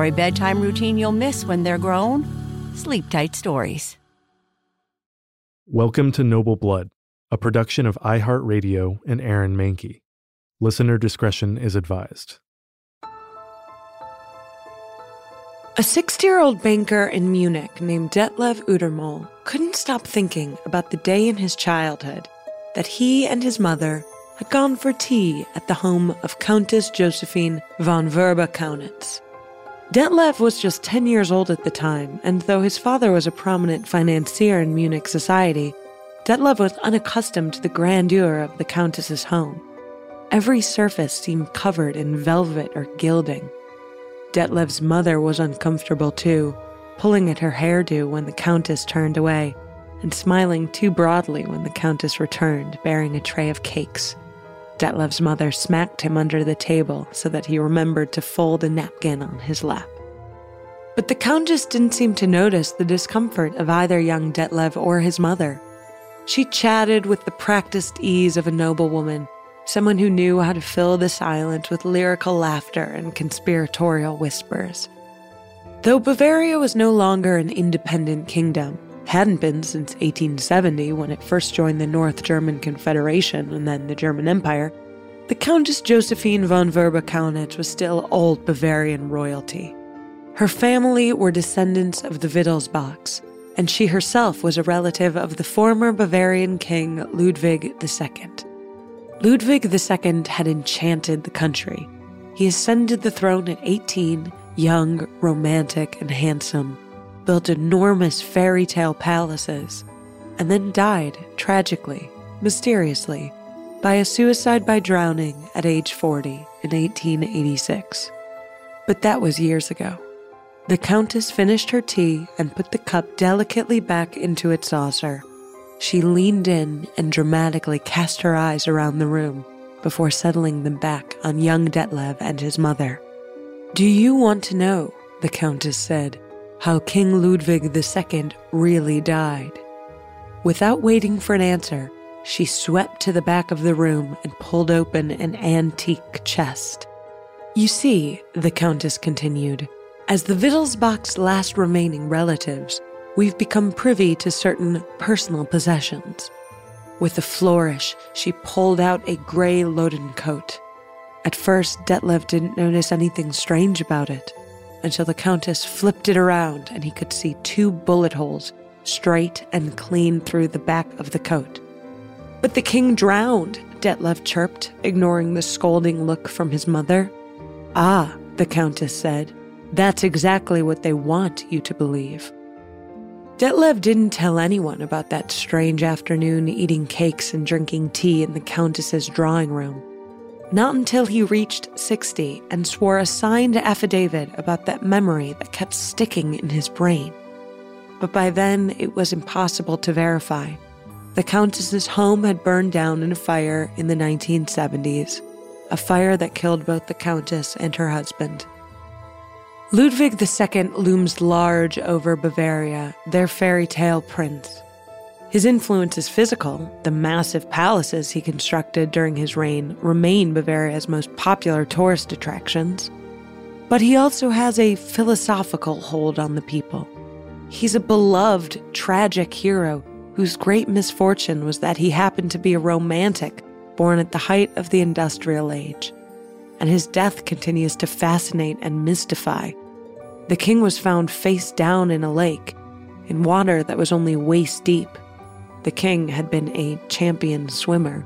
For a bedtime routine you'll miss when they're grown, Sleep Tight Stories. Welcome to Noble Blood, a production of iHeartRadio and Aaron Mahnke. Listener discretion is advised. A 60 year old banker in Munich named Detlev Utermöhl couldn't stop thinking about the day in his childhood that he and his mother had gone for tea at the home of Countess Josephine von Wrba-Kaunitz. Detlev was just 10 years old at the time, and though his father was a prominent financier in Munich society, Detlev was unaccustomed to the grandeur of the Countess's home. Every surface seemed covered in velvet or gilding. Detlev's mother was uncomfortable too, pulling at her hairdo when the Countess turned away and smiling too broadly when the Countess returned, bearing a tray of cakes. Detlev's mother smacked him under the table so that he remembered to fold a napkin on his lap. But the Countess didn't seem to notice the discomfort of either young Detlev or his mother. She chatted with the practiced ease of a noblewoman, someone who knew how to fill the silence with lyrical laughter and conspiratorial whispers. Though Bavaria was no longer an independent kingdom, hadn't been since 1870 when it first joined the North German Confederation and then the German Empire, the Countess Josephine von Wrba-Kaunitz was still old Bavarian royalty. Her family were descendants of the Wittelsbachs, and she herself was a relative of the former Bavarian king Ludwig II. Ludwig II had enchanted the country. He ascended the throne at 18, young, romantic, and handsome built enormous fairy tale palaces, and then died tragically, mysteriously, by a suicide by drowning at age 40 in 1886. But that was years ago. The Countess finished her tea and put the cup delicately back into its saucer. She leaned in and dramatically cast her eyes around the room before settling them back on young Detlev and his mother. Do you want to know? The Countess said how King Ludwig II really died. Without waiting for an answer, she swept to the back of the room and pulled open an antique chest. You see, the Countess continued, as the Wittelsbach's last remaining relatives, we've become privy to certain personal possessions. With a flourish, she pulled out a gray loden coat. At first, Detlev didn't notice anything strange about it until the Countess flipped it around and he could see two bullet holes straight and clean through the back of the coat. But the king drowned, Detlev chirped, ignoring the scolding look from his mother. Ah, the Countess said, that's exactly what they want you to believe. Detlev didn't tell anyone about that strange afternoon eating cakes and drinking tea in the Countess's drawing room not until he reached 60 and swore a signed affidavit about that memory that kept sticking in his brain. But by then, it was impossible to verify. The Countess's home had burned down in a fire in the 1970s, a fire that killed both the Countess and her husband. Ludwig II looms large over Bavaria, their fairy tale prince. His influence is physical. The massive palaces he constructed during his reign remain Bavaria's most popular tourist attractions. But he also has a philosophical hold on the people. He's a beloved, tragic hero whose great misfortune was that he happened to be a romantic born at the height of the industrial age. And his death continues to fascinate and mystify. The king was found face down in a lake, in water that was only waist deep. The king had been a champion swimmer.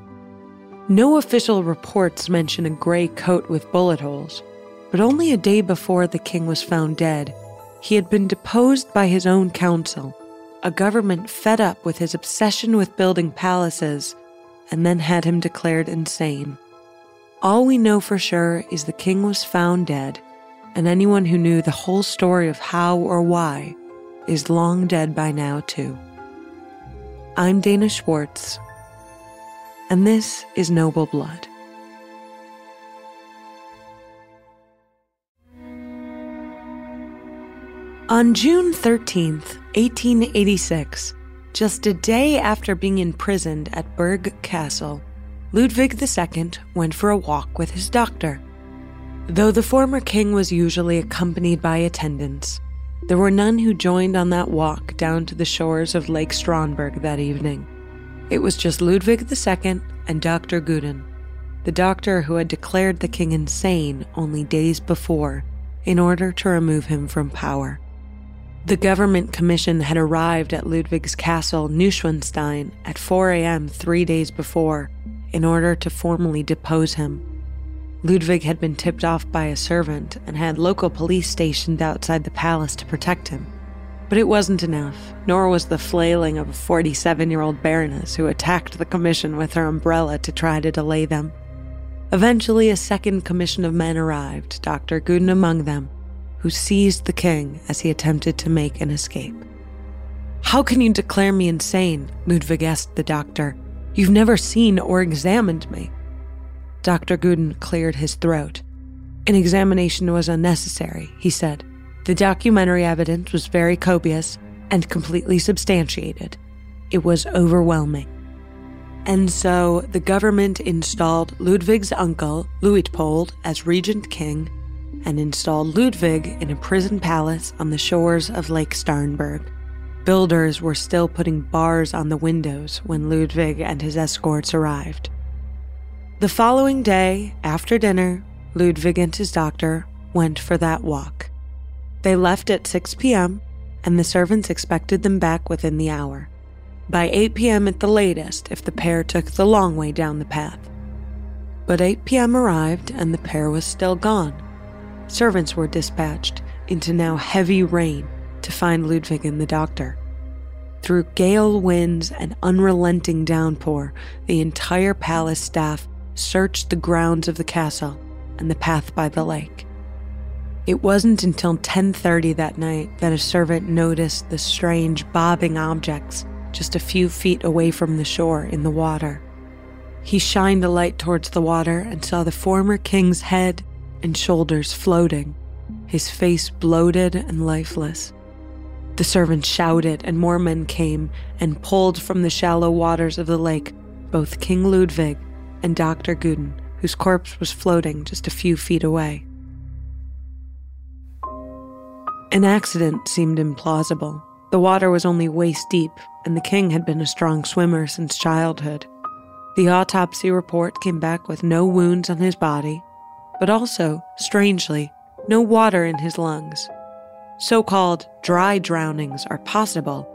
No official reports mention a gray coat with bullet holes, but only a day before the king was found dead, he had been deposed by his own council, a government fed up with his obsession with building palaces, and then had him declared insane. All we know for sure is the king was found dead, and anyone who knew the whole story of how or why is long dead by now, too. I'm Dana Schwartz, and this is Noble Blood. On June 13th, 1886, just a day after being imprisoned at Berg Castle, Ludwig II went for a walk with his doctor. Though the former king was usually accompanied by attendants, there were none who joined on that walk down to the shores of Lake Starnberg that evening. It was just Ludwig II and Dr. Gudden, the doctor who had declared the king insane only days before in order to remove him from power. The government commission had arrived at Ludwig's castle, Neuschwanstein, at 4 a.m. three days before in order to formally depose him. Ludwig had been tipped off by a servant and had local police stationed outside the palace to protect him. But it wasn't enough, nor was the flailing of a 47 year old baroness who attacked the commission with her umbrella to try to delay them. Eventually, a second commission of men arrived, Dr. Gudden among them, who seized the king as he attempted to make an escape. How can you declare me insane? Ludwig asked the doctor. You've never seen or examined me. Dr. Gudden cleared his throat. An examination was unnecessary, he said. The documentary evidence was very copious and completely substantiated. It was overwhelming. And so the government installed Ludwig's uncle, Luitpold, as regent king and installed Ludwig in a prison palace on the shores of Lake Starnberg. Builders were still putting bars on the windows when Ludwig and his escorts arrived. The following day, after dinner, Ludwig and his doctor went for that walk. They left at 6 p.m., and the servants expected them back within the hour. By 8 p.m. at the latest, if the pair took the long way down the path. But 8 p.m. arrived, and the pair was still gone. Servants were dispatched into now heavy rain to find Ludwig and the doctor. Through gale winds and unrelenting downpour, the entire palace staff searched the grounds of the castle and the path by the lake. It wasn't until 10:30 that night that a servant noticed the strange bobbing objects just a few feet away from the shore in the water. He shined a light towards the water and saw the former king's head and shoulders floating, his face bloated and lifeless. The servant shouted, and more men came and pulled from the shallow waters of the lake both King Ludwig and Dr. Gudden, whose corpse was floating just a few feet away. An accident seemed implausible. The water was only waist deep, and the king had been a strong swimmer since childhood. The autopsy report came back with no wounds on his body, but also, strangely, no water in his lungs. So called dry drownings are possible,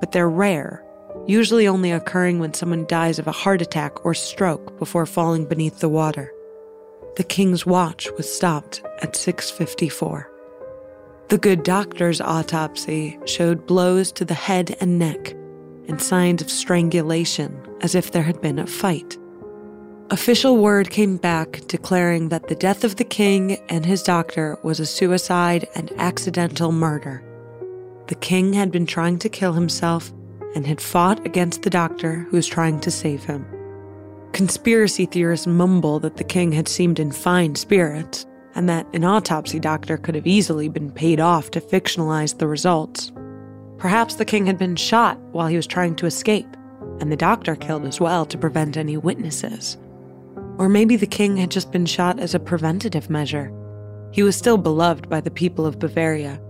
but they're rare, usually only occurring when someone dies of a heart attack or stroke before falling beneath the water. The king's watch was stopped at 6:54. The good doctor's autopsy showed blows to the head and neck and signs of strangulation as if there had been a fight. Official word came back declaring that the death of the king and his doctor was a suicide and accidental murder. The king had been trying to kill himself and had fought against the doctor who was trying to save him. Conspiracy theorists mumble that the king had seemed in fine spirits and that an autopsy doctor could have easily been paid off to fictionalize the results. Perhaps the king had been shot while he was trying to escape, and the doctor killed as well to prevent any witnesses. Or maybe the king had just been shot as a preventative measure. He was still beloved by the people of Bavaria,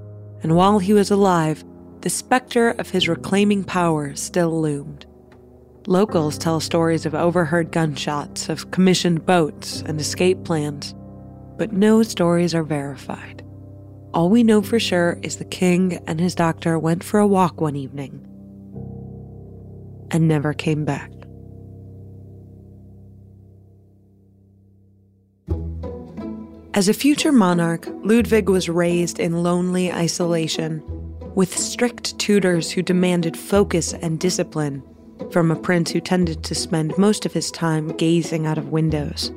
and while he was alive, the specter of his reclaiming power still loomed. Locals tell stories of overheard gunshots, of commissioned boats, and escape plans, but no stories are verified. All we know for sure is the king and his doctor went for a walk one evening and never came back. As a future monarch, Ludwig was raised in lonely isolation, with strict tutors who demanded focus and discipline from a prince who tended to spend most of his time gazing out of windows.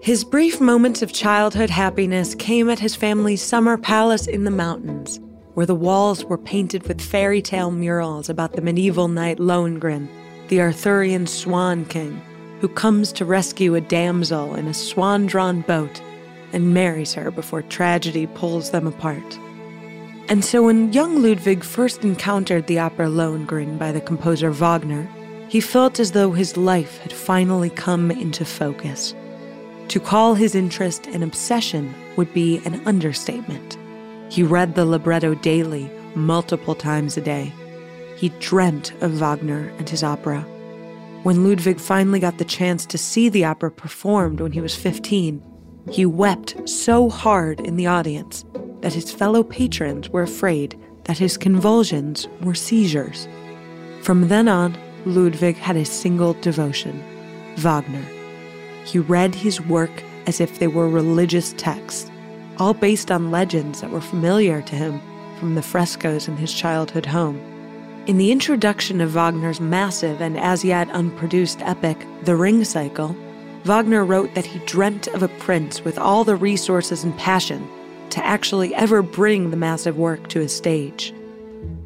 His brief moments of childhood happiness came at his family's summer palace in the mountains, where the walls were painted with fairy tale murals about the medieval knight Lohengrin, the Arthurian Swan King, who comes to rescue a damsel in a swan drawn boat and marries her before tragedy pulls them apart. And so when young Ludwig first encountered the opera Lohengrin by the composer Wagner, he felt as though his life had finally come into focus. To call his interest an obsession would be an understatement. He read the libretto daily, multiple times a day. He dreamt of Wagner and his opera. When Ludwig finally got the chance to see the opera performed when he was 15, he wept so hard in the audience that his fellow patrons were afraid that his convulsions were seizures. From then on, Ludwig had a single devotion Wagner. He read his work as if they were religious texts, all based on legends that were familiar to him from the frescoes in his childhood home. In the introduction of Wagner's massive and as yet unproduced epic, The Ring Cycle, Wagner wrote that he dreamt of a prince with all the resources and passion to actually ever bring the massive work to a stage.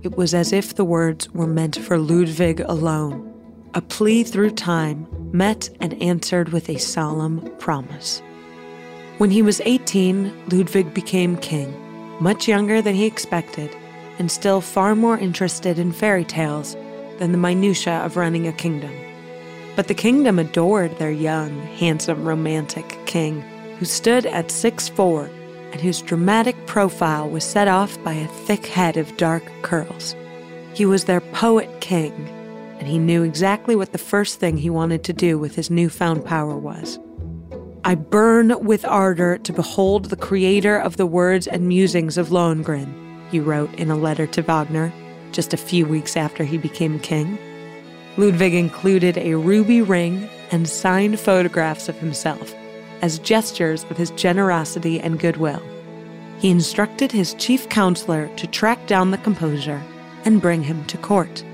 It was as if the words were meant for Ludwig alone, a plea through time met and answered with a solemn promise. When he was 18, Ludwig became king, much younger than he expected, and still far more interested in fairy tales than the minutiae of running a kingdom. But the kingdom adored their young, handsome, romantic king, who stood at six four and whose dramatic profile was set off by a thick head of dark curls. He was their poet king, and he knew exactly what the first thing he wanted to do with his newfound power was. I burn with ardor to behold the creator of the words and musings of Lohengrin, he wrote in a letter to Wagner just a few weeks after he became king. Ludwig included a ruby ring and signed photographs of himself as gestures of his generosity and goodwill. He instructed his chief counselor to track down the composer and bring him to court.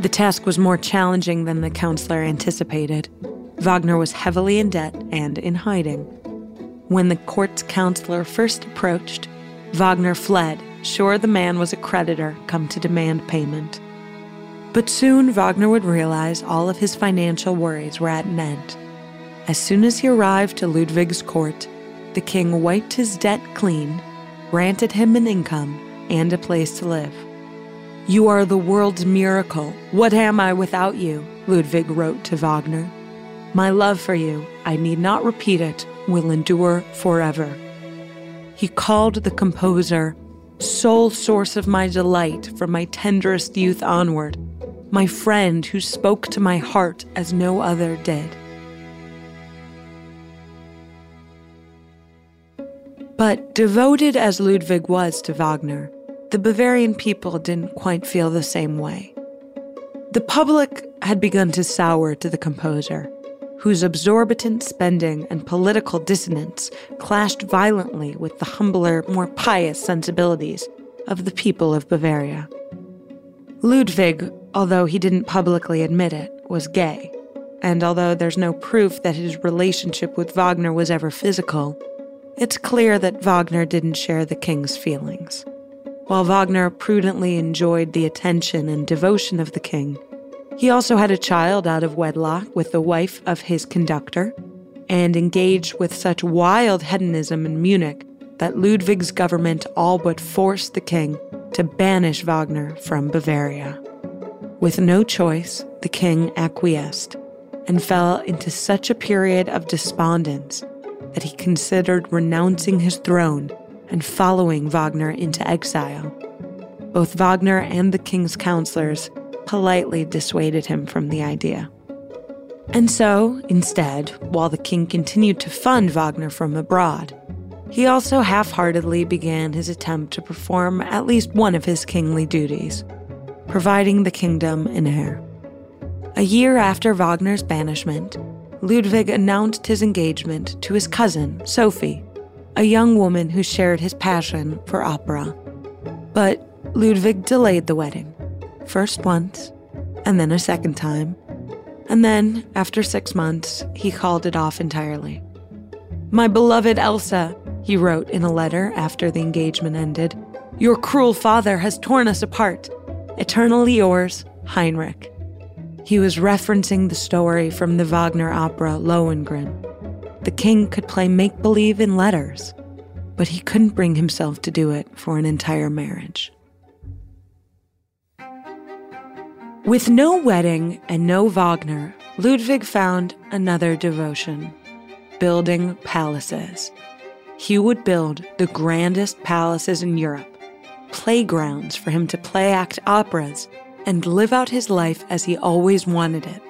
The task was more challenging than the counselor anticipated. Wagner was heavily in debt and in hiding. When the court's counselor first approached, Wagner fled, sure the man was a creditor come to demand payment. But soon Wagner would realize all of his financial worries were at an end. As soon as he arrived to Ludwig's court, the king wiped his debt clean, granted him an income, and a place to live. You are the world's miracle. What am I without you? Ludwig wrote to Wagner. My love for you, I need not repeat it, will endure forever. He called the composer sole source of my delight from my tenderest youth onward, my friend who spoke to my heart as no other did. But devoted as Ludwig was to Wagner, the Bavarian people didn't quite feel the same way. The public had begun to sour to the composer, whose absorbent spending and political dissonance clashed violently with the humbler, more pious sensibilities of the people of Bavaria. Ludwig, although he didn't publicly admit it, was gay, and although there's no proof that his relationship with Wagner was ever physical, it's clear that Wagner didn't share the king's feelings. While Wagner prudently enjoyed the attention and devotion of the king, he also had a child out of wedlock with the wife of his conductor, and engaged with such wild hedonism in Munich that Ludwig's government all but forced the king to banish Wagner from Bavaria. With no choice, the king acquiesced and fell into such a period of despondence that he considered renouncing his throne and following Wagner into exile. Both Wagner and the king's counselors politely dissuaded him from the idea. And so, instead, while the king continued to fund Wagner from abroad, he also half heartedly began his attempt to perform at least one of his kingly duties providing the kingdom an heir. A year after Wagner's banishment, Ludwig announced his engagement to his cousin, Sophie, a young woman who shared his passion for opera. But Ludwig delayed the wedding, first once, and then a second time. And then, after six months, he called it off entirely. My beloved Elsa, he wrote in a letter after the engagement ended, your cruel father has torn us apart. Eternally yours, Heinrich. He was referencing the story from the Wagner opera Lohengrin. The king could play make believe in letters, but he couldn't bring himself to do it for an entire marriage. With no wedding and no Wagner, Ludwig found another devotion building palaces. He would build the grandest palaces in Europe, playgrounds for him to play act operas and live out his life as he always wanted it,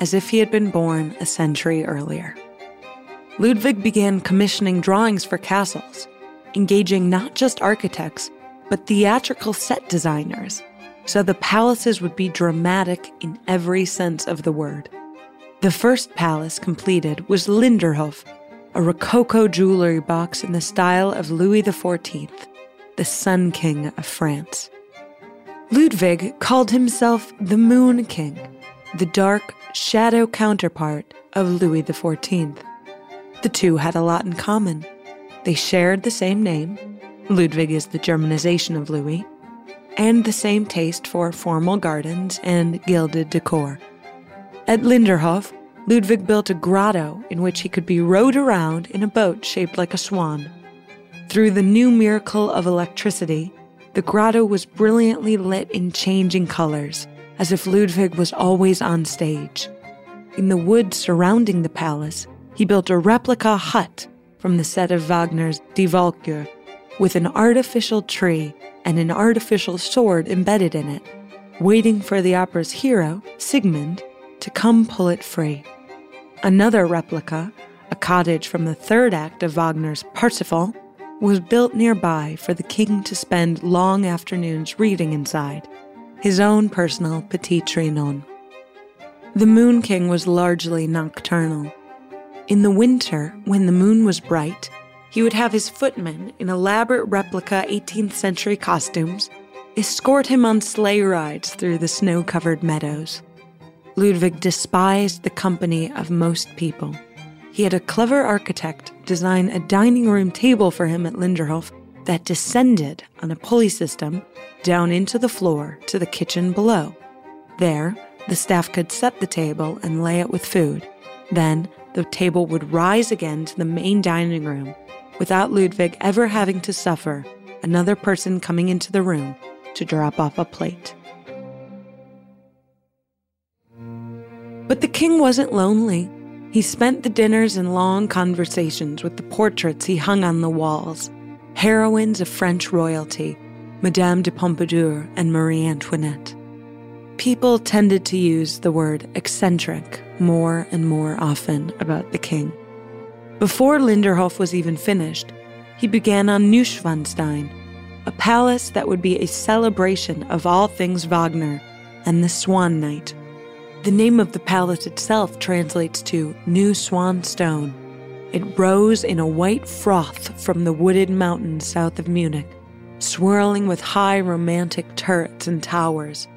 as if he had been born a century earlier. Ludwig began commissioning drawings for castles, engaging not just architects, but theatrical set designers, so the palaces would be dramatic in every sense of the word. The first palace completed was Linderhof, a Rococo jewelry box in the style of Louis XIV, the Sun King of France. Ludwig called himself the Moon King, the dark, shadow counterpart of Louis XIV. The two had a lot in common. They shared the same name, Ludwig is the Germanization of Louis, and the same taste for formal gardens and gilded decor. At Linderhof, Ludwig built a grotto in which he could be rowed around in a boat shaped like a swan. Through the new miracle of electricity, the grotto was brilliantly lit in changing colors, as if Ludwig was always on stage. In the woods surrounding the palace, he built a replica hut from the set of Wagner's Die Walküre, with an artificial tree and an artificial sword embedded in it, waiting for the opera's hero, Siegmund, to come pull it free. Another replica, a cottage from the third act of Wagner's Parsifal, was built nearby for the king to spend long afternoons reading inside, his own personal Petit Trianon. The Moon King was largely nocturnal. In the winter, when the moon was bright, he would have his footmen in elaborate replica 18th century costumes escort him on sleigh rides through the snow covered meadows. Ludwig despised the company of most people he had a clever architect design a dining room table for him at Linderhof that descended on a pulley system down into the floor to the kitchen below. There, the staff could set the table and lay it with food. Then, the table would rise again to the main dining room without Ludwig ever having to suffer another person coming into the room to drop off a plate. But the king wasn't lonely. He spent the dinners in long conversations with the portraits he hung on the walls, heroines of French royalty, Madame de Pompadour and Marie Antoinette. People tended to use the word eccentric more and more often about the king. Before Linderhof was even finished, he began on Neuschwanstein, a palace that would be a celebration of all things Wagner and the Swan Knight the name of the palace itself translates to New Swan Stone. It rose in a white froth from the wooded mountains south of Munich, swirling with high romantic turrets and towers.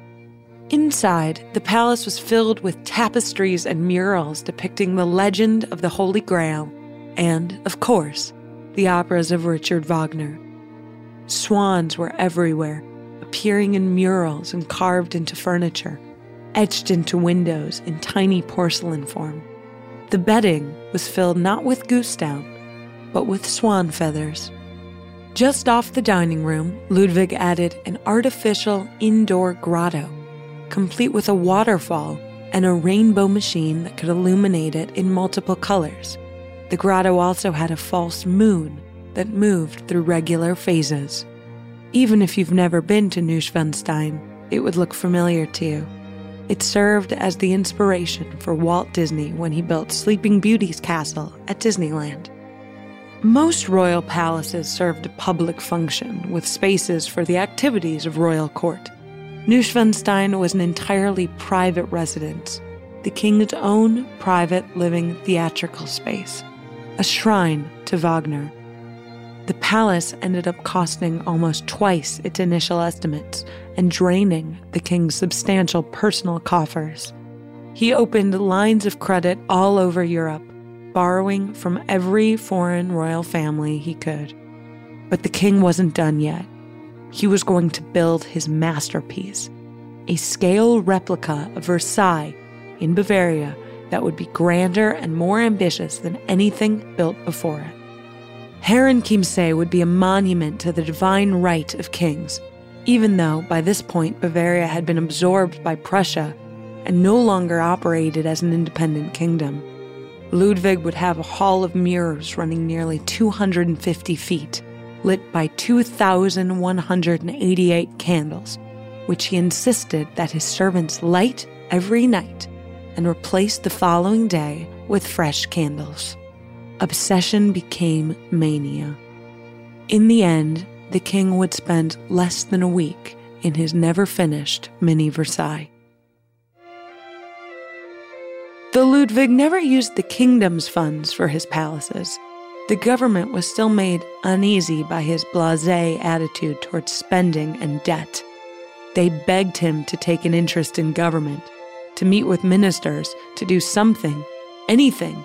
Inside, the palace was filled with tapestries and murals depicting the legend of the Holy Grail and, of course, the operas of Richard Wagner. Swans were everywhere, appearing in murals and carved into furniture etched into windows in tiny porcelain form. The bedding was filled not with goose down, but with swan feathers. Just off the dining room, Ludwig added an artificial indoor grotto, complete with a waterfall and a rainbow machine that could illuminate it in multiple colors. The grotto also had a false moon that moved through regular phases. Even if you've never been to Neuschwanstein, it would look familiar to you. It served as the inspiration for Walt Disney when he built Sleeping Beauty's castle at Disneyland. Most royal palaces served a public function with spaces for the activities of royal court. Neuschwanstein was an entirely private residence, the king's own private living theatrical space, a shrine to Wagner. The palace ended up costing almost twice its initial estimates and draining the king's substantial personal coffers. He opened lines of credit all over Europe, borrowing from every foreign royal family he could. But the king wasn't done yet. He was going to build his masterpiece a scale replica of Versailles in Bavaria that would be grander and more ambitious than anything built before it. Herrenchiemsee would be a monument to the divine right of kings, even though by this point Bavaria had been absorbed by Prussia and no longer operated as an independent kingdom. Ludwig would have a hall of mirrors running nearly 250 feet, lit by 2,188 candles, which he insisted that his servants light every night and replace the following day with fresh candles. Obsession became mania. In the end, the king would spend less than a week in his never finished mini Versailles. Though Ludwig never used the kingdom's funds for his palaces, the government was still made uneasy by his blase attitude towards spending and debt. They begged him to take an interest in government, to meet with ministers, to do something, anything,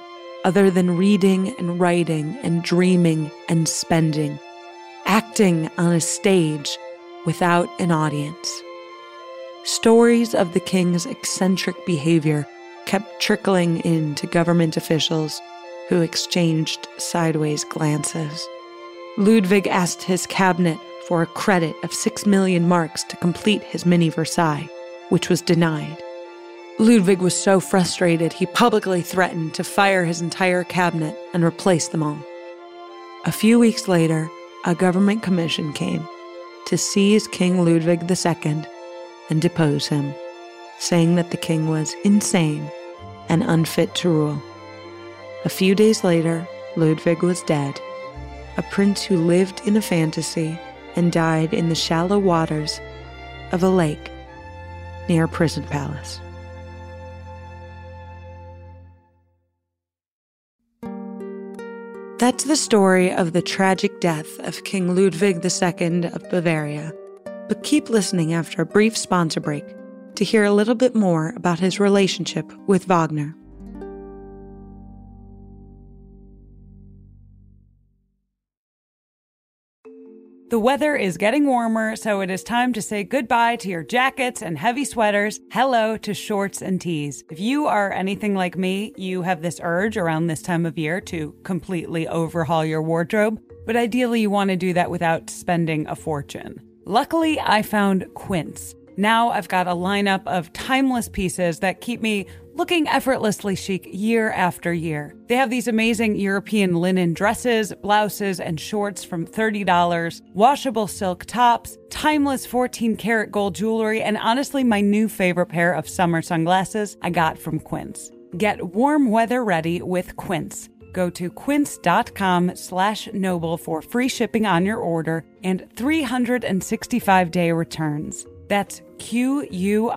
other than reading and writing and dreaming and spending, acting on a stage without an audience. Stories of the king's eccentric behavior kept trickling in to government officials who exchanged sideways glances. Ludwig asked his cabinet for a credit of six million marks to complete his mini Versailles, which was denied. Ludwig was so frustrated he publicly threatened to fire his entire cabinet and replace them all. A few weeks later, a government commission came to seize King Ludwig II and depose him, saying that the king was insane and unfit to rule. A few days later, Ludwig was dead, a prince who lived in a fantasy and died in the shallow waters of a lake near a prison palace. That's the story of the tragic death of King Ludwig II of Bavaria. But keep listening after a brief sponsor break to hear a little bit more about his relationship with Wagner. The weather is getting warmer, so it is time to say goodbye to your jackets and heavy sweaters. Hello to shorts and tees. If you are anything like me, you have this urge around this time of year to completely overhaul your wardrobe, but ideally you want to do that without spending a fortune. Luckily, I found Quince. Now I've got a lineup of timeless pieces that keep me looking effortlessly chic year after year. They have these amazing European linen dresses, blouses, and shorts from $30, washable silk tops, timeless 14 karat gold jewelry, and honestly, my new favorite pair of summer sunglasses I got from Quince. Get warm weather ready with Quince. Go to quince.com slash noble for free shipping on your order and 365 day returns. That's Q-U-I-N-C-E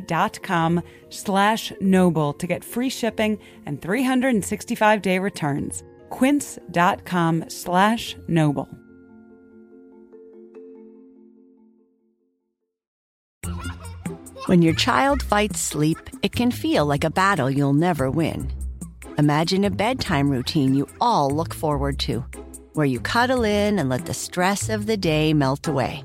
dot com slash noble to get free shipping and 365-day returns. Quince.com slash noble. When your child fights sleep, it can feel like a battle you'll never win. Imagine a bedtime routine you all look forward to, where you cuddle in and let the stress of the day melt away.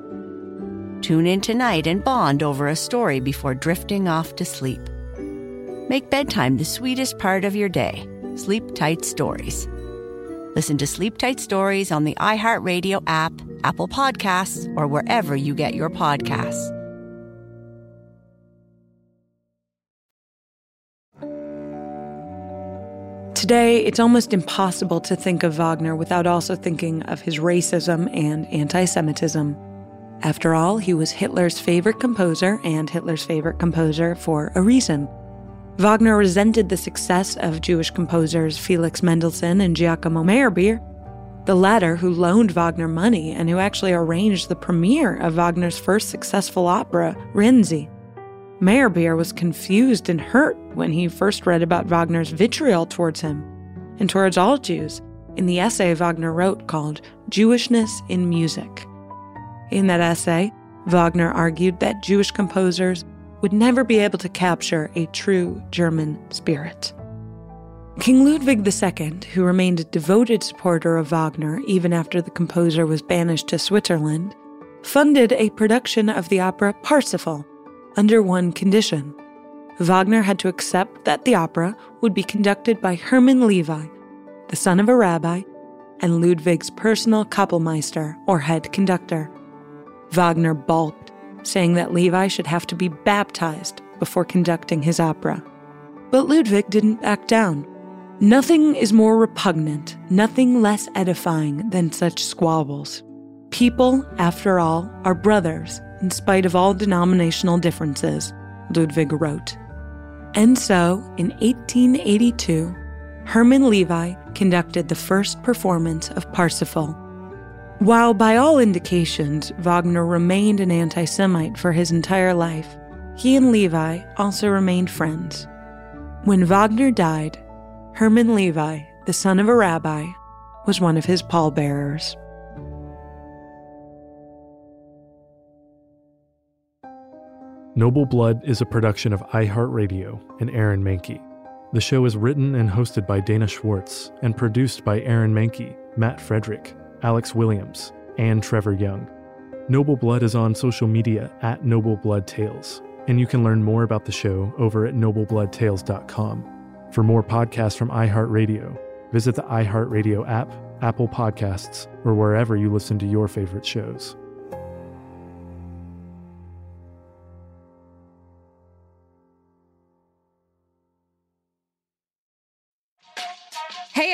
Tune in tonight and bond over a story before drifting off to sleep. Make bedtime the sweetest part of your day. Sleep Tight Stories. Listen to Sleep Tight Stories on the iHeartRadio app, Apple Podcasts, or wherever you get your podcasts. Today, it's almost impossible to think of Wagner without also thinking of his racism and anti Semitism. After all, he was Hitler's favorite composer and Hitler's favorite composer for a reason. Wagner resented the success of Jewish composers Felix Mendelssohn and Giacomo Meyerbeer, the latter who loaned Wagner money and who actually arranged the premiere of Wagner's first successful opera, Rienzi. Meyerbeer was confused and hurt when he first read about Wagner's vitriol towards him and towards all Jews in the essay Wagner wrote called Jewishness in Music. In that essay, Wagner argued that Jewish composers would never be able to capture a true German spirit. King Ludwig II, who remained a devoted supporter of Wagner even after the composer was banished to Switzerland, funded a production of the opera Parsifal under one condition. Wagner had to accept that the opera would be conducted by Hermann Levi, the son of a rabbi, and Ludwig's personal Kapellmeister, or head conductor. Wagner balked, saying that Levi should have to be baptized before conducting his opera. But Ludwig didn't back down. Nothing is more repugnant, nothing less edifying than such squabbles. People, after all, are brothers, in spite of all denominational differences, Ludwig wrote. And so, in 1882, Hermann Levi conducted the first performance of Parsifal. While by all indications Wagner remained an anti Semite for his entire life, he and Levi also remained friends. When Wagner died, Hermann Levi, the son of a rabbi, was one of his pallbearers. Noble Blood is a production of iHeartRadio and Aaron Mahnke. The show is written and hosted by Dana Schwartz and produced by Aaron Mahnke, Matt Frederick, Alex Williams, and Trevor Young. Noble Blood is on social media at Noble Blood Tales, and you can learn more about the show over at noblebloodtales.com. For more podcasts from iHeartRadio, visit the iHeartRadio app, Apple Podcasts, or wherever you listen to your favorite shows.